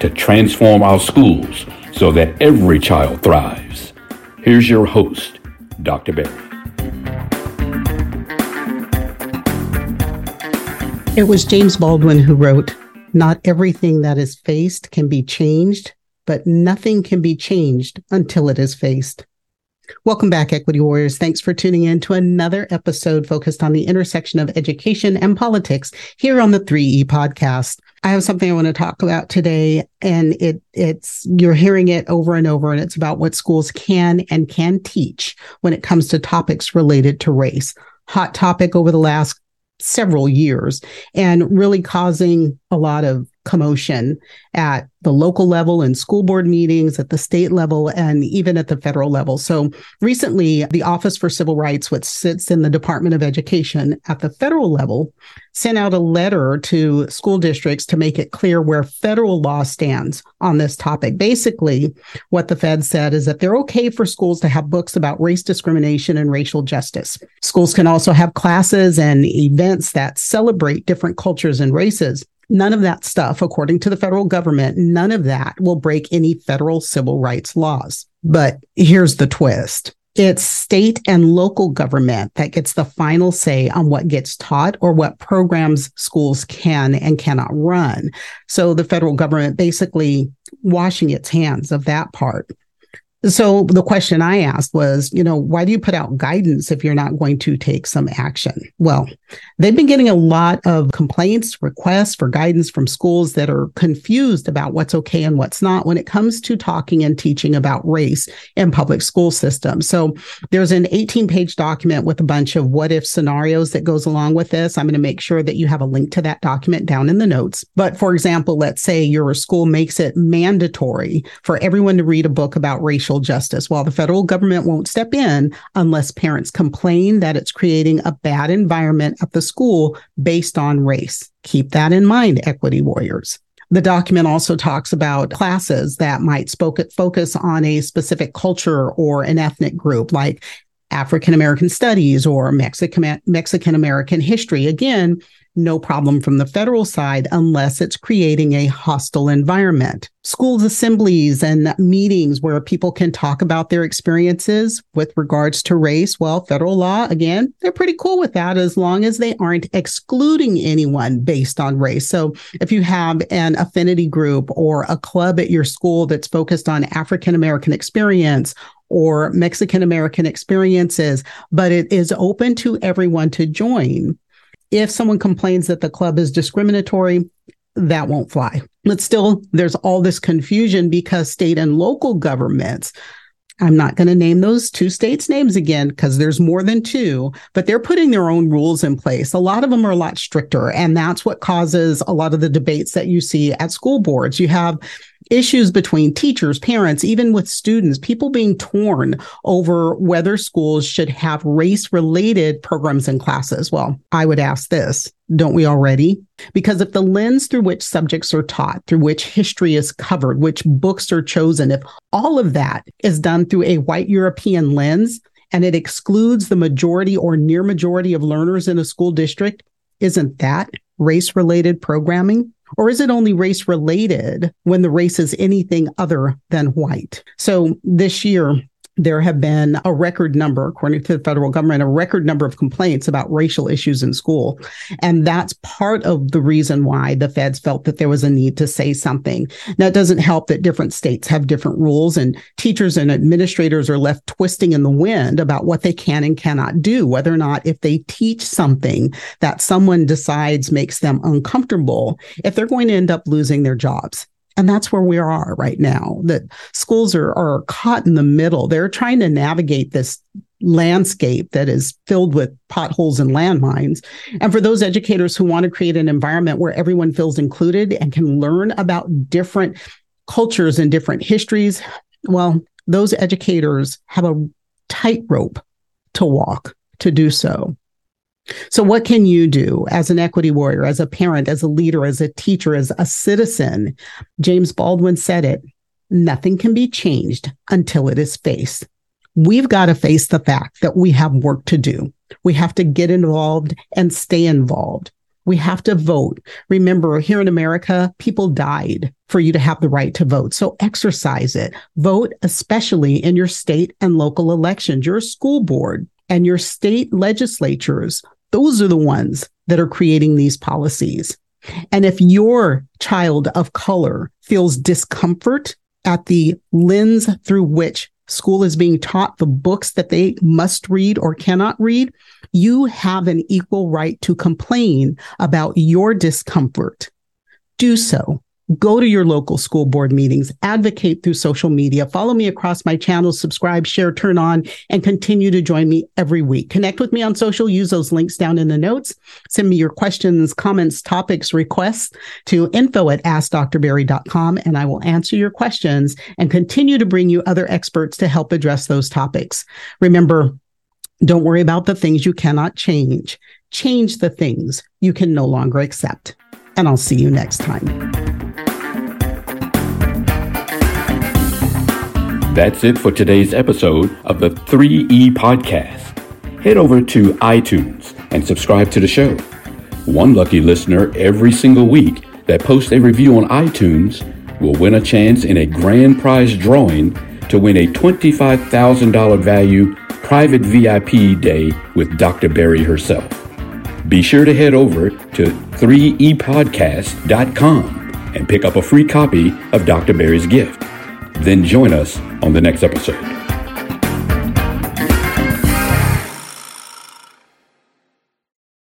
to transform our schools so that every child thrives. Here's your host, Dr. Berry. It was James Baldwin who wrote, Not everything that is faced can be changed, but nothing can be changed until it is faced. Welcome back, Equity Warriors. Thanks for tuning in to another episode focused on the intersection of education and politics here on the 3E podcast. I have something I want to talk about today, and it it's you're hearing it over and over, and it's about what schools can and can teach when it comes to topics related to race. Hot topic over the last several years and really causing a lot of commotion at the local level and school board meetings, at the state level, and even at the federal level. So recently, the Office for Civil Rights, which sits in the Department of Education at the federal level, sent out a letter to school districts to make it clear where federal law stands on this topic. Basically, what the Fed said is that they're okay for schools to have books about race discrimination and racial justice. Schools can also have classes and events that celebrate different cultures and races. None of that stuff, according to the federal government, none of that will break any federal civil rights laws. But here's the twist. It's state and local government that gets the final say on what gets taught or what programs schools can and cannot run. So the federal government basically washing its hands of that part. So the question I asked was, you know, why do you put out guidance if you're not going to take some action? Well, they've been getting a lot of complaints, requests for guidance from schools that are confused about what's okay and what's not when it comes to talking and teaching about race in public school systems. So there's an 18 page document with a bunch of what if scenarios that goes along with this. I'm going to make sure that you have a link to that document down in the notes. But for example, let's say your school makes it mandatory for everyone to read a book about racial racial justice, while the federal government won't step in unless parents complain that it's creating a bad environment at the school based on race. Keep that in mind, equity warriors. The document also talks about classes that might focus on a specific culture or an ethnic group, like African American studies or Mexican Mexican American history. Again, no problem from the federal side unless it's creating a hostile environment. Schools assemblies and meetings where people can talk about their experiences with regards to race. Well, federal law, again, they're pretty cool with that as long as they aren't excluding anyone based on race. So if you have an affinity group or a club at your school that's focused on African American experience or Mexican American experiences, but it is open to everyone to join if someone complains that the club is discriminatory, that won't fly. But still, there's all this confusion because state and local governments, I'm not going to name those two states' names again because there's more than two, but they're putting their own rules in place. A lot of them are a lot stricter. And that's what causes a lot of the debates that you see at school boards. You have issues between teachers, parents, even with students, people being torn over whether schools should have race related programs and classes. Well, I would ask this don't we already? Because if the lens through which subjects are taught, through which history is covered, which books are chosen, if all of that is done through a white European lens and it excludes the majority or near majority of learners in a school district, isn't that race related programming? Or is it only race related when the race is anything other than white? So this year, there have been a record number, according to the federal government, a record number of complaints about racial issues in school. And that's part of the reason why the feds felt that there was a need to say something. Now, it doesn't help that different states have different rules and teachers and administrators are left twisting in the wind about what they can and cannot do, whether or not if they teach something that someone decides makes them uncomfortable, if they're going to end up losing their jobs. And that's where we are right now, that schools are, are caught in the middle. They're trying to navigate this landscape that is filled with potholes and landmines. And for those educators who want to create an environment where everyone feels included and can learn about different cultures and different histories, well, those educators have a tightrope to walk to do so. So, what can you do as an equity warrior, as a parent, as a leader, as a teacher, as a citizen? James Baldwin said it nothing can be changed until it is faced. We've got to face the fact that we have work to do. We have to get involved and stay involved. We have to vote. Remember, here in America, people died for you to have the right to vote. So exercise it. Vote, especially in your state and local elections, your school board and your state legislatures. Those are the ones that are creating these policies. And if your child of color feels discomfort at the lens through which school is being taught the books that they must read or cannot read, you have an equal right to complain about your discomfort. Do so. Go to your local school board meetings, advocate through social media, follow me across my channels, subscribe, share, turn on, and continue to join me every week. Connect with me on social, use those links down in the notes. Send me your questions, comments, topics, requests to info at askdrberry.com, and I will answer your questions and continue to bring you other experts to help address those topics. Remember, don't worry about the things you cannot change. Change the things you can no longer accept. And I'll see you next time. That's it for today's episode of the 3E Podcast. Head over to iTunes and subscribe to the show. One lucky listener every single week that posts a review on iTunes will win a chance in a grand prize drawing to win a $25,000 value private VIP day with Dr. Berry herself. Be sure to head over to 3epodcast.com and pick up a free copy of Dr. Berry's gift. Then join us on the next episode.